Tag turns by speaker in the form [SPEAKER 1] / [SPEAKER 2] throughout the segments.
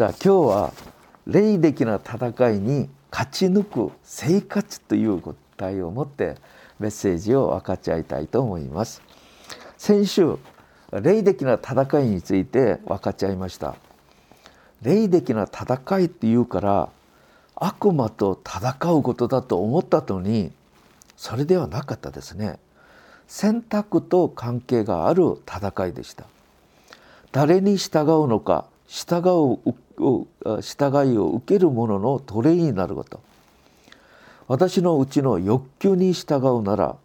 [SPEAKER 1] じゃあ今日は霊的な戦いに勝ち抜く生活という答えを持ってメッセージを分かち合いたいと思います。先週霊的な戦いについて分かち合いました。霊的な戦いっていうから悪魔と戦うことだと思ったのにそれではなかったですね。選択と関係がある戦いでした。誰に従うのか従う従いを受ける者の奴隷になること。私のうちの欲求に従うなら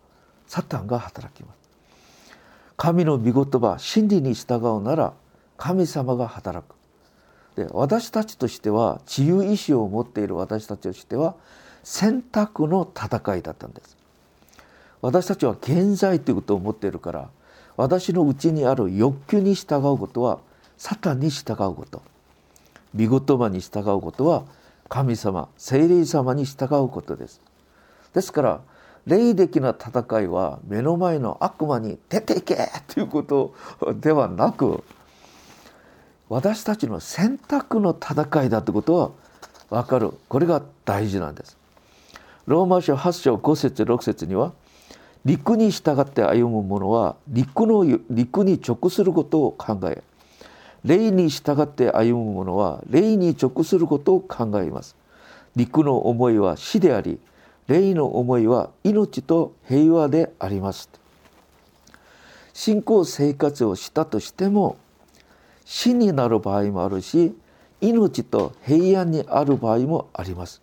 [SPEAKER 1] サタンが働きます。神の御言葉真理に従うなら神様が働く。で私たちとしては自由意志を持っている私たちとしては選択の戦いだったんです。私たちは現在ということを持っているから私のうちにある欲求に従うことはサタンに従うこと。御言葉に従うことは神様聖霊様に従うことです。ですから霊的な戦いは目の前の悪魔に出ていけ ということではなく私たちの選択の戦いだということは分かる。これが大事なんです。ローマ書8章5節6節には陸に従って歩む者は陸の陸に直することを考え霊に従って歩む者は霊に直することを考えます。陸の思いは死であり霊の思いは命と平和であります。信仰生活をしたとしても死になる場合もあるし命と平安にある場合もあります。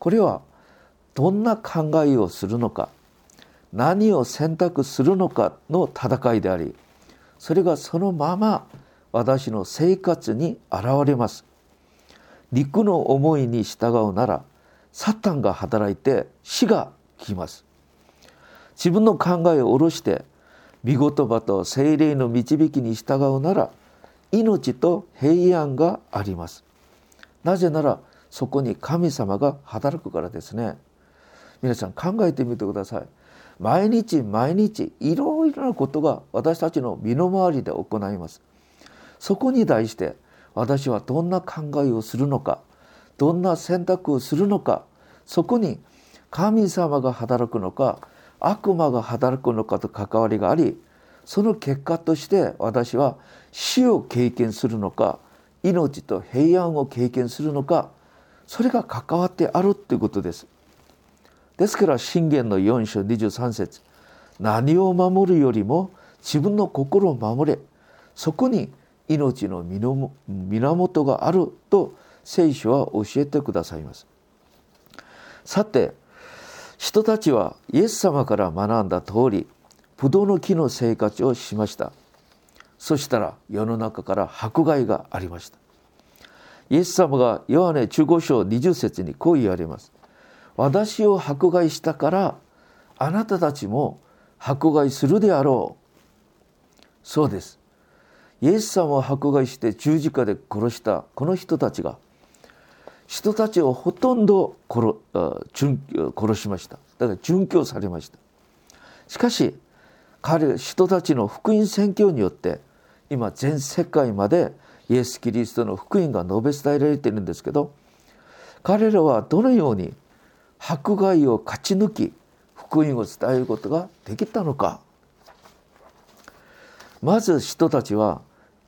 [SPEAKER 1] これはどんな考えをするのか何を選択するのかの戦いでありそれがそのまま私の生活に現れます。陸の思いに従うならサタンが働いて死が来ます。自分の考えを下ろして御言葉と精霊の導きに従うなら命と平安があります。なぜならそこに神様が働くからですね。皆さん考えてみてください。毎日毎日いろいろなことが私たちの身の回りで行います。そこに対して私はどんな考えをするのかどんな選択をするのかそこに神様が働くのか悪魔が働くのかと関わりがありその結果として私は死を経験するのか命と平安を経験するのかそれが関わってあるということです。ですから信玄の4章23節何を守るよりも自分の心を守れそこに命の源があると聖書は教えてくださいます。さて人たちはイエス様から学んだ通りブドウの木の生活をしました。そしたら世の中から迫害がありました。イエス様がヨハネ中5章20節にこう言われます。私を迫害したからあなたたちも迫害するであろう。そうです。イエス様を迫害して十字架で殺したこの人たちが人たちをほとんど殺殺しました。だから殉教されました。しかし彼人たちの福音宣教によって今全世界までイエス・キリストの福音が述べ伝えられているんですけど彼らはどのように迫害を勝ち抜き福音を伝えることができたのか。まず人たちは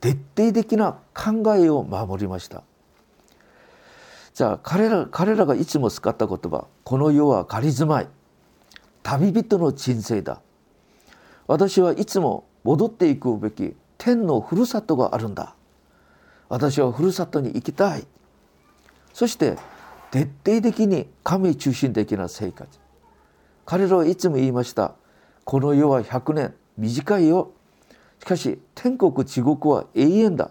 [SPEAKER 1] 徹底的な考えを守りました。じゃあ彼ら彼らがいつも使った言葉この世は仮住まい。旅人の人生だ。私はいつも戻っていくべき天のふるさとがあるんだ。私はふるさとに行きたい。そして徹底的に神中心的な生活。彼らはいつも言いました。この世は100年短いよ。しかし天国地獄は永遠だ。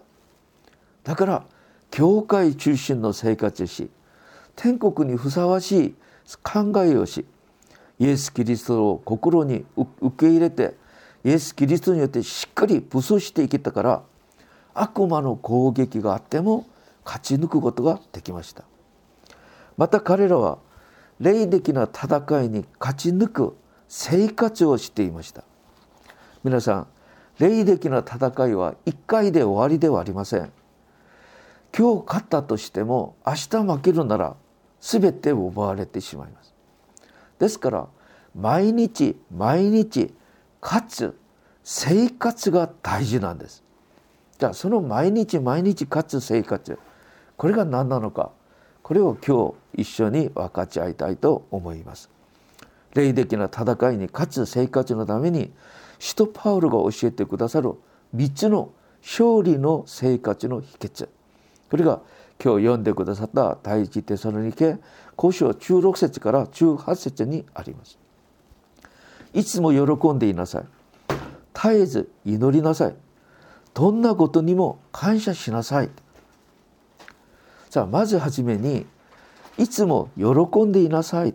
[SPEAKER 1] だから教会中心の生活をし天国にふさわしい考えをしイエス・キリストを心に受け入れてイエス・キリストによってしっかり武装していけたから悪魔の攻撃があっても勝ち抜くことができました。また彼らは霊的な戦いに勝ち抜く生活をしていました。皆さん霊的な戦いは一回で終わりではありません。今日勝ったとしても明日負けるなら全て奪われてしまいます。ですから毎日毎日かつ生活が大事なんです。じゃあその毎日毎日かつ生活これが何なのかこれを今日一緒に分かち合いたいと思います。霊的な戦いに勝つ生活のために使徒パウルが教えてくださる3つの勝利の生活の秘訣これが今日読んでくださった第一テサロニケ交渉16節から18節にあります。いつも喜んでいなさい。絶えず祈りなさい。どんなことにも感謝しなさい。さあまずはじめにいつも喜んでいなさい。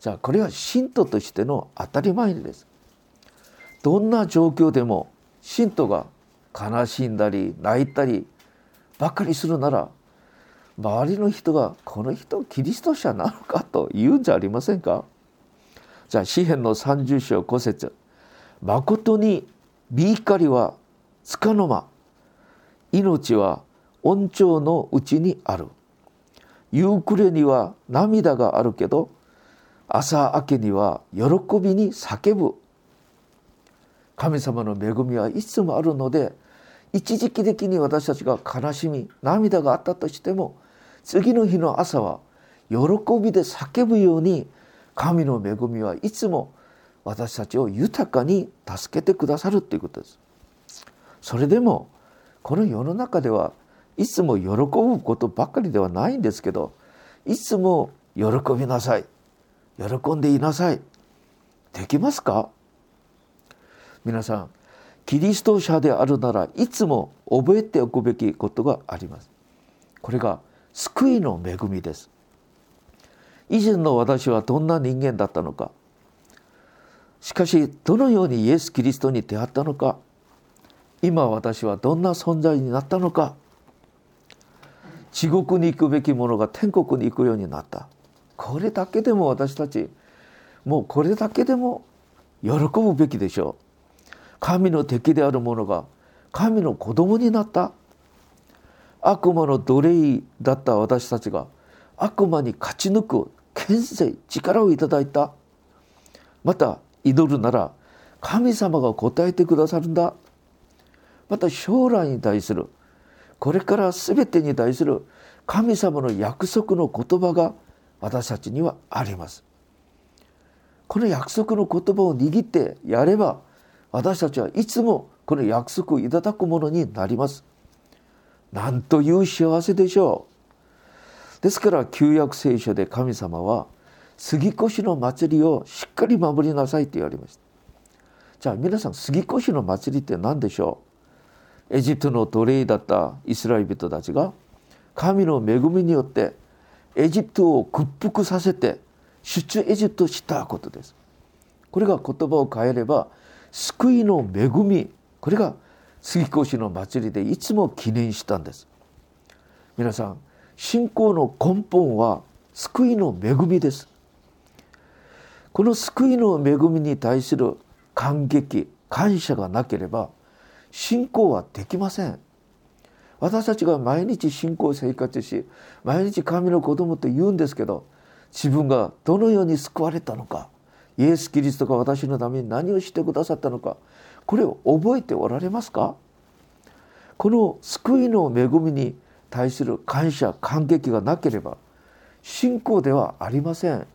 [SPEAKER 1] じゃあこれは信徒としての当たり前です。どんな状況でも信徒が悲しんだり泣いたりばかりするなら周りの人がこの人キリスト者なのかと言うんじゃありませんか？じゃあ詩篇の30章5節。誠に美怒りはつかの間命は恩寵のうちにある。夕暮れには涙があるけど朝明けには喜びに叫ぶ。神様の恵みはいつもあるので一時期的に私たちが悲しみ涙があったとしても次の日の朝は喜びで叫ぶように神の恵みはいつも私たちを豊かに助けてくださるということです。それでもこの世の中ではいつも喜ぶことばかりではないんですけどいつも喜びなさい喜んでいなさいできますか？皆さんキリスト者であるならいつも覚えておくべきことがあります。これが救いの恵みです。以前の私はどんな人間だったのか。しかしどのようにイエス・キリストに出会ったのか。今私はどんな存在になったのか。地獄に行くべきものが天国に行くようになった。これだけでも私たちもうこれだけでも喜ぶべきでしょう。神の敵である者が神の子供になった。悪魔の奴隷だった私たちが悪魔に勝ち抜く権勢力をいただいた。また祈るなら神様が答えてくださるんだ。また将来に対するこれから全てに対する神様の約束の言葉が私たちにはあります。この約束の言葉を握ってやれば私たちはいつもこの約束をいただくものになります。なんという幸せでしょう。ですから旧約聖書で神様は杉越の祭りをしっかり守りなさいと言われました。じゃあ皆さん杉越の祭りって何でしょう？エジプトの奴隷だったイスラエル人たちが神の恵みによってエジプトを屈服させて出エジプトしたことです。これが言葉を変えれば救いの恵み。これが杉越の祭りでいつも記念したんです。皆さん信仰の根本は救いの恵みです。この救いの恵みに対する感激感謝がなければ信仰はできません。私たちが毎日信仰生活し毎日神の子供と言うんですけど自分がどのように救われたのかイエス・キリストが私のために何をしてくださったのか。これを覚えておられますか？この救いの恵みに対する感謝感激がなければ信仰ではありません。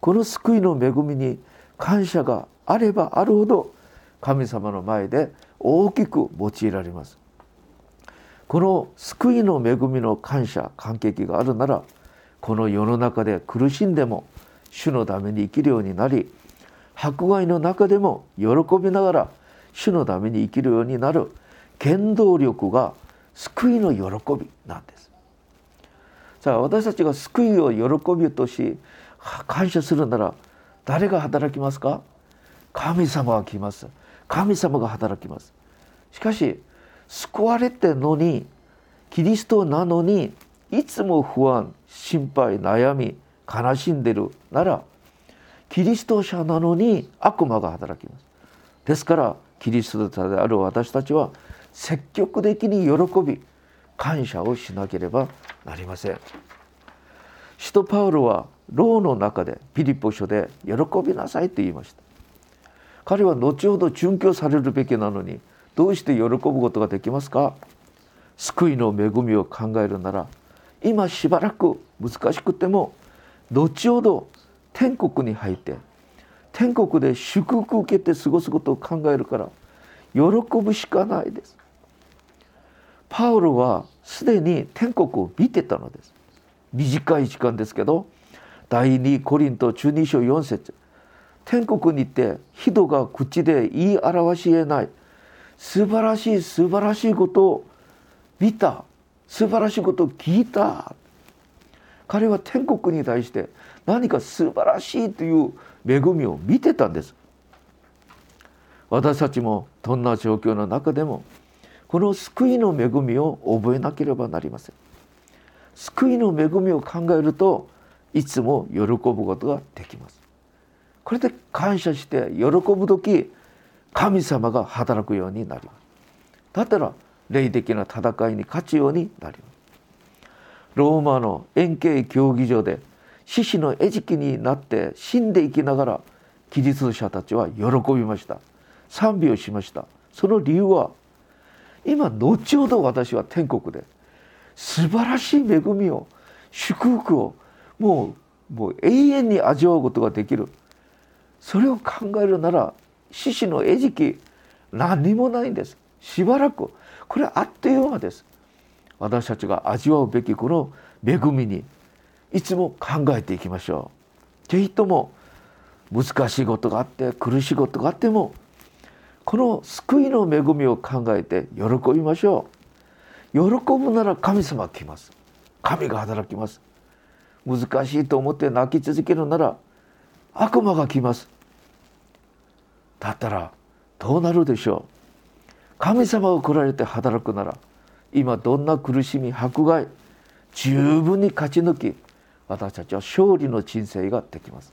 [SPEAKER 1] この救いの恵みに感謝があればあるほど神様の前で大きく用いられます。この救いの恵みの感謝感激があるならこの世の中で苦しんでも主のために生きるようになり迫害の中でも喜びながら主のために生きるようになる原動力が救いの喜びなんです。さあ私たちが救いを喜びとし感謝するなら誰が働きますか？神様が来ます。神様が働きます。しかし救われてのにキリストなのにいつも不安心配悩み悲しんでるならキリスト者なのに悪魔が働きます。ですからキリスト者である私たちは積極的に喜び感謝をしなければなりません。使徒パウロは牢の中でピリポ書で喜びなさいと言いました。彼は後ほど殉教されるべきなのにどうして喜ぶことができますか？救いの恵みを考えるなら今しばらく難しくても後ほど天国に入って天国で祝福を受けて過ごすことを考えるから喜ぶしかないです。パウロはすでに天国を見てたのです。短い時間ですけど第2コリント12章4節。天国に行って人が口で言い表し得ない。素晴らしい素晴らしいことを見た。素晴らしいことを聞いた。彼は天国に対して何か素晴らしいという恵みを見てたんです。私たちもどんな状況の中でもこの救いの恵みを覚えなければなりません。救いの恵みを考えるといつも喜ぶことができます。これで感謝して喜ぶ時神様が働くようになります。だったら霊的な戦いに勝つようになります。ローマの円形競技場で獅子の餌食になって死んでいきながらキリスト者たちは喜びました。賛美をしました。その理由は今後ほど私は天国で素晴らしい恵みを祝福をもうもう永遠に味わうことができる。それを考えるなら獅子の餌食何にもないんです。しばらくこれあっという間です。私たちが味わうべきこの恵みにいつも考えていきましょう。ぜひとも難しいことがあって苦しいことがあってもこの救いの恵みを考えて喜びましょう。喜ぶなら神様が来ます。神が働きます。難しいと思って泣き続けるなら悪魔が来ます。だったらどうなるでしょう。神様が来られて働くなら今どんな苦しみ迫害十分に勝ち抜き私たちは勝利の人生ができます。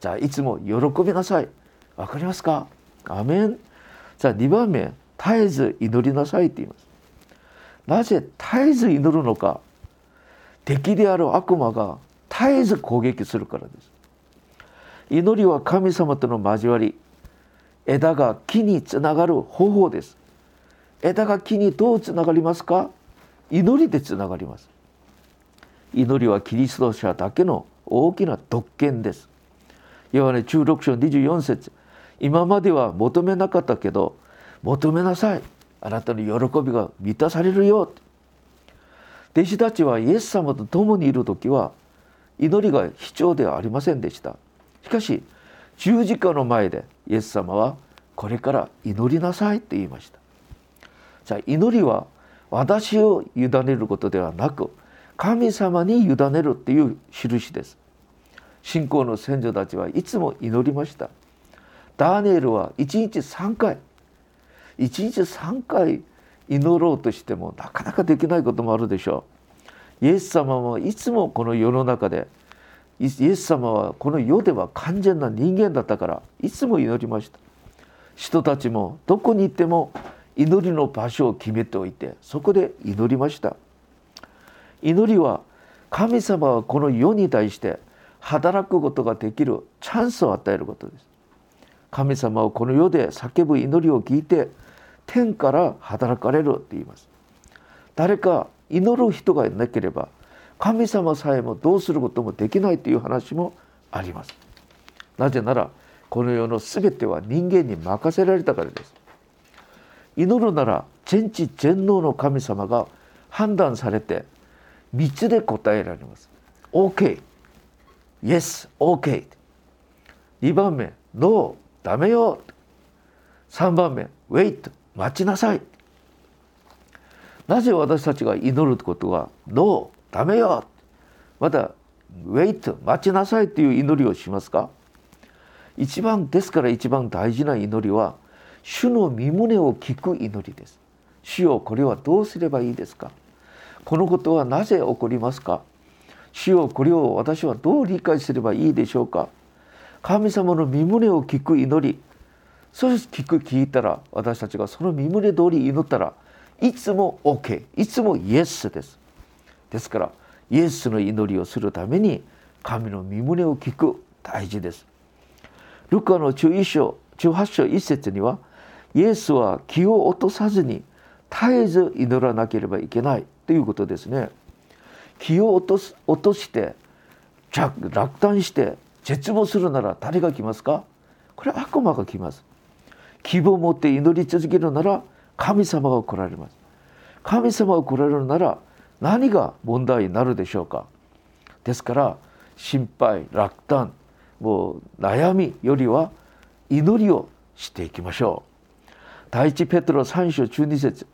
[SPEAKER 1] じゃあいつも喜びなさい。わかりますか？アメン。じゃあ2番目絶えず祈りなさいって言います。なぜ絶えず祈るのか？敵である悪魔が絶えず攻撃するからです。祈りは神様との交わり枝が木につながる方法です。枝が木にどうつながりますか？祈りでつながります。祈りはキリスト者だけの大きな特権です。ヨハネ16章24節。今までは求めなかったけど求めなさい。あなたの喜びが満たされるよ弟子たちはイエス様と共にいる時は祈りが必要ではありませんでした。しかし十字架の前でイエス様はこれから祈りなさいと言いました。じゃあ祈りは私を委ねることではなく神様に委ねるっていう印です。信仰の先祖たちはいつも祈りました。ダーニエルは1日3回。1日3回祈ろうとしてもなかなかできないこともあるでしょう。イエス様もいつもこの世の中でイエス様はこの世では完全な人間だったからいつも祈りました。人たちもどこに行っても祈りの場所を決めておいてそこで祈りました。祈りは神様はこの世に対して働くことができるチャンスを与えることです。神様はこの世で叫ぶ祈りを聞いて天から働かれるって言います。誰か祈る人がいなければ神様さえもどうすることもできないという話もあります。なぜならこの世の全ては人間に任せられたからです。祈るなら全知全能の神様が判断されて3つで答えられます。OK。Yes, OK。2番目、No、ダメよ。3番目、Wait、待ちなさい。なぜ私たちが祈ることは No、ダメよ。また Wait、待ちなさいという祈りをしますか？一番ですから一番大事な祈りは主の身旨を聞く祈りです。主よこれはどうすればいいですか？このことはなぜ起こりますか？主よこれを私はどう理解すればいいでしょうか？神様の身旨を聞く祈り。そして聞く聞いたら私たちがその身旨通り祈ったらいつも OK いつもイエスです。ですからイエスの祈りをするために神の身胸を聞く大事です。ルカの11章18章1節にはイエスは気を落とさずに絶えず祈らなければいけないということですね。気を落とす落として落胆して絶望するなら誰が来ますか？これは悪魔が来ます。希望を持って祈り続けるなら神様が来られます。神様が来られるなら何が問題になるでしょうか？ですから心配落胆もう悩みよりは祈りをしていきましょう。第一ペトロ3章12節。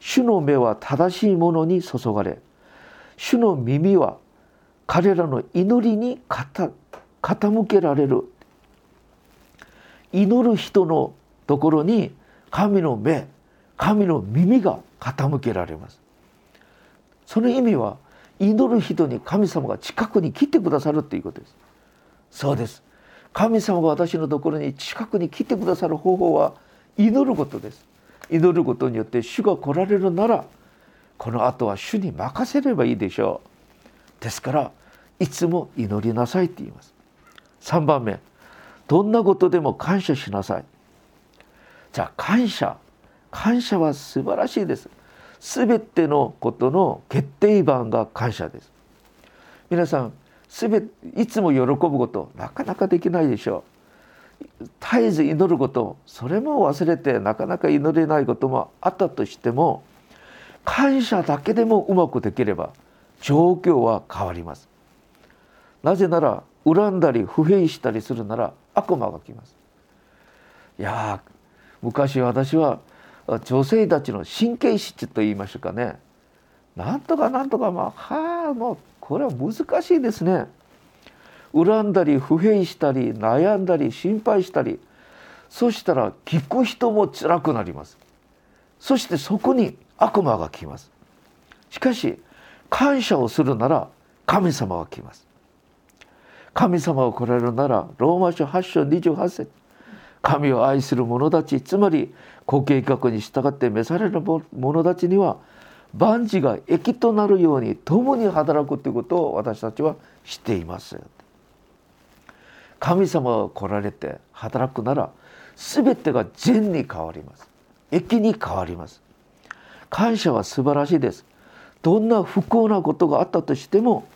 [SPEAKER 1] 主の目は正しいものに注がれ。主の耳は彼らの祈りに傾けられる。祈る人のところに神の目神の耳が傾けられます。その意味は祈る人に神様が近くに来てくださるということです。そうです。神様が私のところに近くに来てくださる方法は祈ることです。祈ることによって主が来られるならこの後は主に任せればいいでしょう。ですからいつも祈りなさいって言います。3番目どんなことでも感謝しなさい。じゃあ感謝。感謝は素晴らしいです。全てのことの決定版が感謝です。皆さんすべいつも喜ぶことなかなかできないでしょう。絶えず祈ることそれも忘れてなかなか祈れないこともあったとしても感謝だけでもうまくできれば状況は変わります。なぜなら恨んだり不平したりするなら悪魔が来ます。いや昔私は女性たちの神経質と言いましょうかね。なんとかなんとかまあはあもうこれは難しいですね。恨んだり不平したり悩んだり心配したりそしたら聞く人も辛くなります。そしてそこに悪魔が来ます。しかし感謝をするなら神様が来ます。神様が来られるならローマ書8章28節神を愛する者たちつまりご計画に従って召される者たちには万事が益となるように共に働くということを私たちは知っています。神様が来られて働くなら全てが善に変わります。益に変わります。感謝は素晴らしいです。どんな不幸なことがあったとしても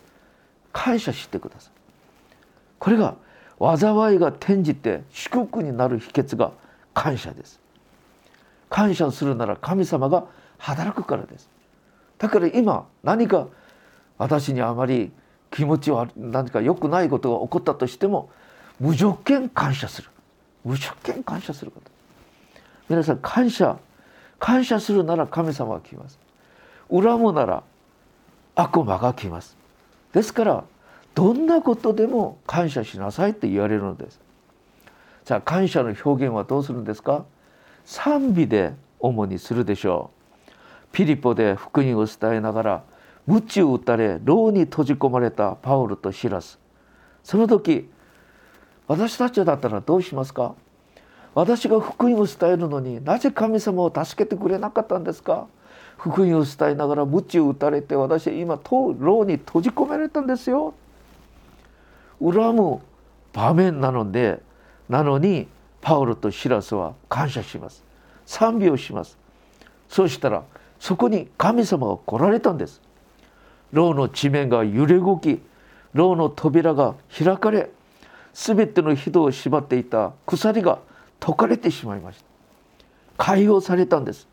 [SPEAKER 1] 感謝してください。これが災いが転じて祝福になる秘訣が感謝です。感謝するなら神様が働くからです。だから今何か私にあまり気持ちは何か良くないことが起こったとしても無条件感謝する。無条件感謝すること。皆さん感謝。感謝するなら神様が来ます。恨むなら悪魔が来ます。ですからどんなことでも感謝しなさいって言われるのです。じゃあ感謝の表現はどうするんですか？賛美で主にするでしょう。ピリポで福音を伝えながら鞭を打たれ牢に閉じ込まれたパウルとシラス。その時私たちだったらどうしますか？私が福音を伝えるのになぜ神様を助けてくれなかったんですか？福音を伝えながら鞭を打たれて私は今牢に閉じ込められたんですよ。恨む場面なのでなのにパウロとシラスは感謝します。賛美をします。そうしたらそこに神様が来られたんです。牢の地面が揺れ動き牢の扉が開かれ全ての人を縛っていた鎖が解かれてしまいました。解放されたんです。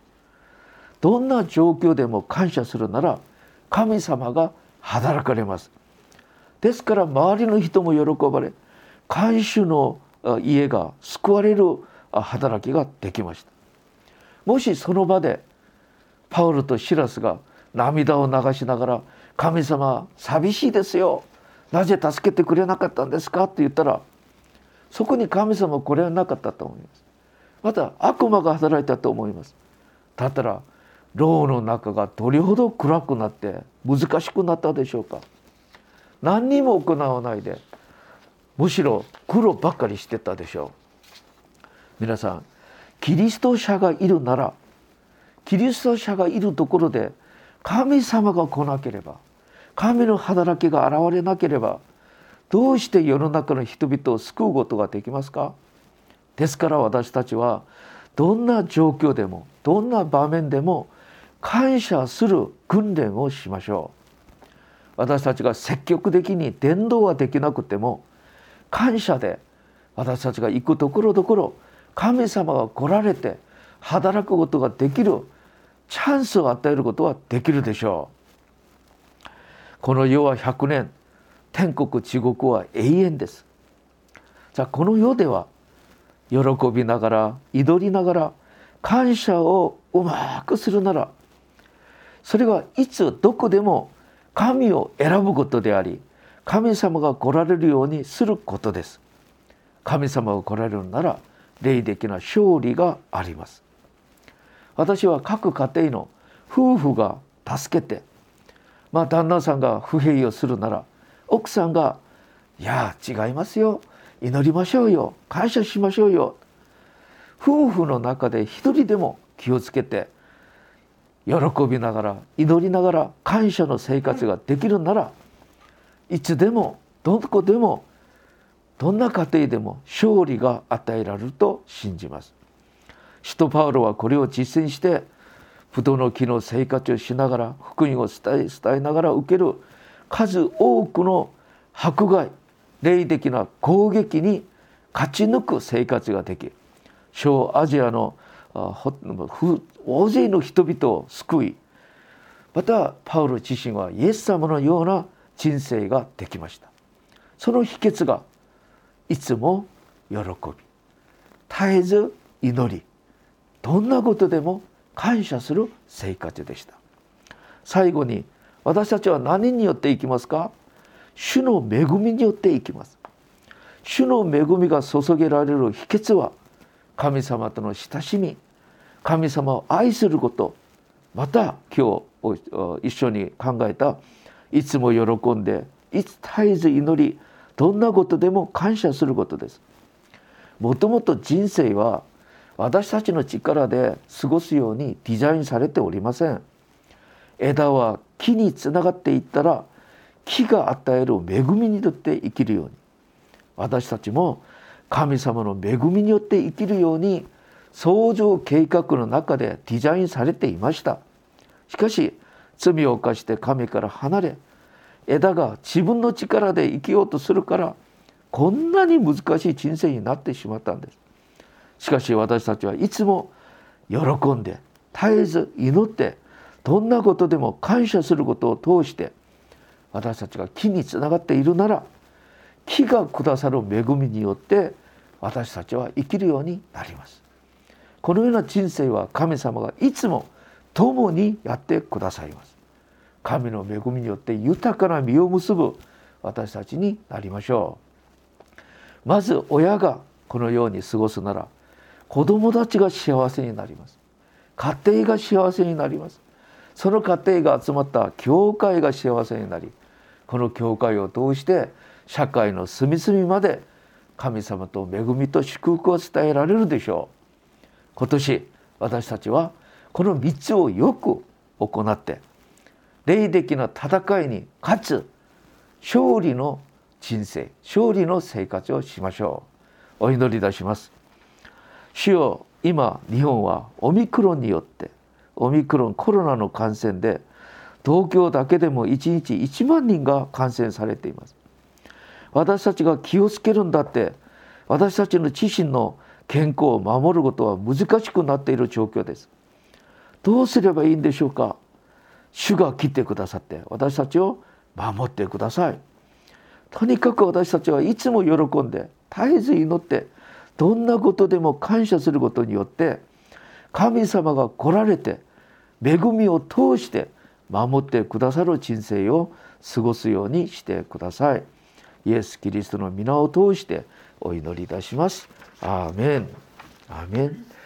[SPEAKER 1] どんな状況でも感謝するなら神様が働かれます。ですから周りの人も喜ばれ看守の家が救われる働きができました。もしその場でパウルとシラスが涙を流しながら「神様寂しいですよ。なぜ助けてくれなかったんですか?」って言ったらそこに神様は来れなかったと思います。また悪魔が働いたと思います。だったら牢の中がどれほど暗くなって難しくなったでしょうか。何にも行わないでむしろ苦労ばっかりしてたでしょう。皆さんキリスト者がいるならキリスト者がいるところで神様が来なければ神の働きが現れなければどうして世の中の人々を救うことができますか？ですから私たちはどんな状況でもどんな場面でも感謝する訓練をしましょう。私たちが積極的に伝道はできなくても感謝で私たちが行くところどころ神様が来られて働くことができるチャンスを与えることはできるでしょう。この世は100年。天国地獄は永遠です。じゃあこの世では喜びながら祈りながら感謝をうまくするならそれはいつどこでも神を選ぶことであり神様が来られるようにすることです。神様が来られるなら霊的な勝利があります。私は各家庭の夫婦が助けてまあ旦那さんが不平をするなら奥さんが「いや違いますよ。祈りましょうよ。感謝しましょうよ」夫婦の中で一人でも気をつけて喜びながら祈りながら感謝の生活ができるならいつでもどこでもどんな家庭でも勝利が与えられると信じます。使徒パウロはこれを実践して不動の木の生活をしながら福音を伝え伝えながら受ける数多くの迫害霊的な攻撃に勝ち抜く生活ができ小アジアの大勢の人々を救いまたパウロ自身はイエス様のような人生ができました。その秘訣がいつも喜び絶えず祈りどんなことでも感謝する生活でした。最後に私たちは何によって生きますか？主の恵みによって生きます。主の恵みが注げられる秘訣は神様との親しみ神様を愛すること。また今日一緒に考えたいつも喜んでいつ絶えず祈りどんなことでも感謝することです。もともと人生は私たちの力で過ごすようにデザインされておりません。枝は木につながっていったら木が与える恵みによって生きるように。私たちも神様の恵みによって生きるように創造計画の中でデザインされていました。しかし罪を犯して神から離れ枝が自分の力で生きようとするからこんなに難しい人生になってしまったんです。しかし私たちはいつも喜んで絶えず祈ってどんなことでも感謝することを通して私たちが木につながっているなら木がくださる恵みによって私たちは生きるようになります。このような人生は神様がいつも共にやってくださいます。神の恵みによって豊かな実を結ぶ私たちになりましょう。まず親がこのように過ごすなら子供たちが幸せになります。家庭が幸せになります。その家庭が集まった教会が幸せになりこの教会を通して社会の隅々まで神様と恵みと祝福を伝えられるでしょう。今年私たちはこの3つをよく行って霊的な戦いに勝つ勝利の人生勝利の生活をしましょう。お祈りいたします。主よ今日本はオミクロンによってオミクロンコロナの感染で東京だけでも1日1万人が感染されています私たちが気をつけるんだって私たちの自身の健康を守ることは難しくなっている状況です。どうすればいいんでしょうか？主が来てくださって私たちを守ってください。とにかく私たちはいつも喜んで絶えず祈ってどんなことでも感謝することによって神様が来られて恵みを通して守ってくださる人生を過ごすようにしてください。イエス・キリストの皆を通してお祈りいたします。アーメン。アーメン。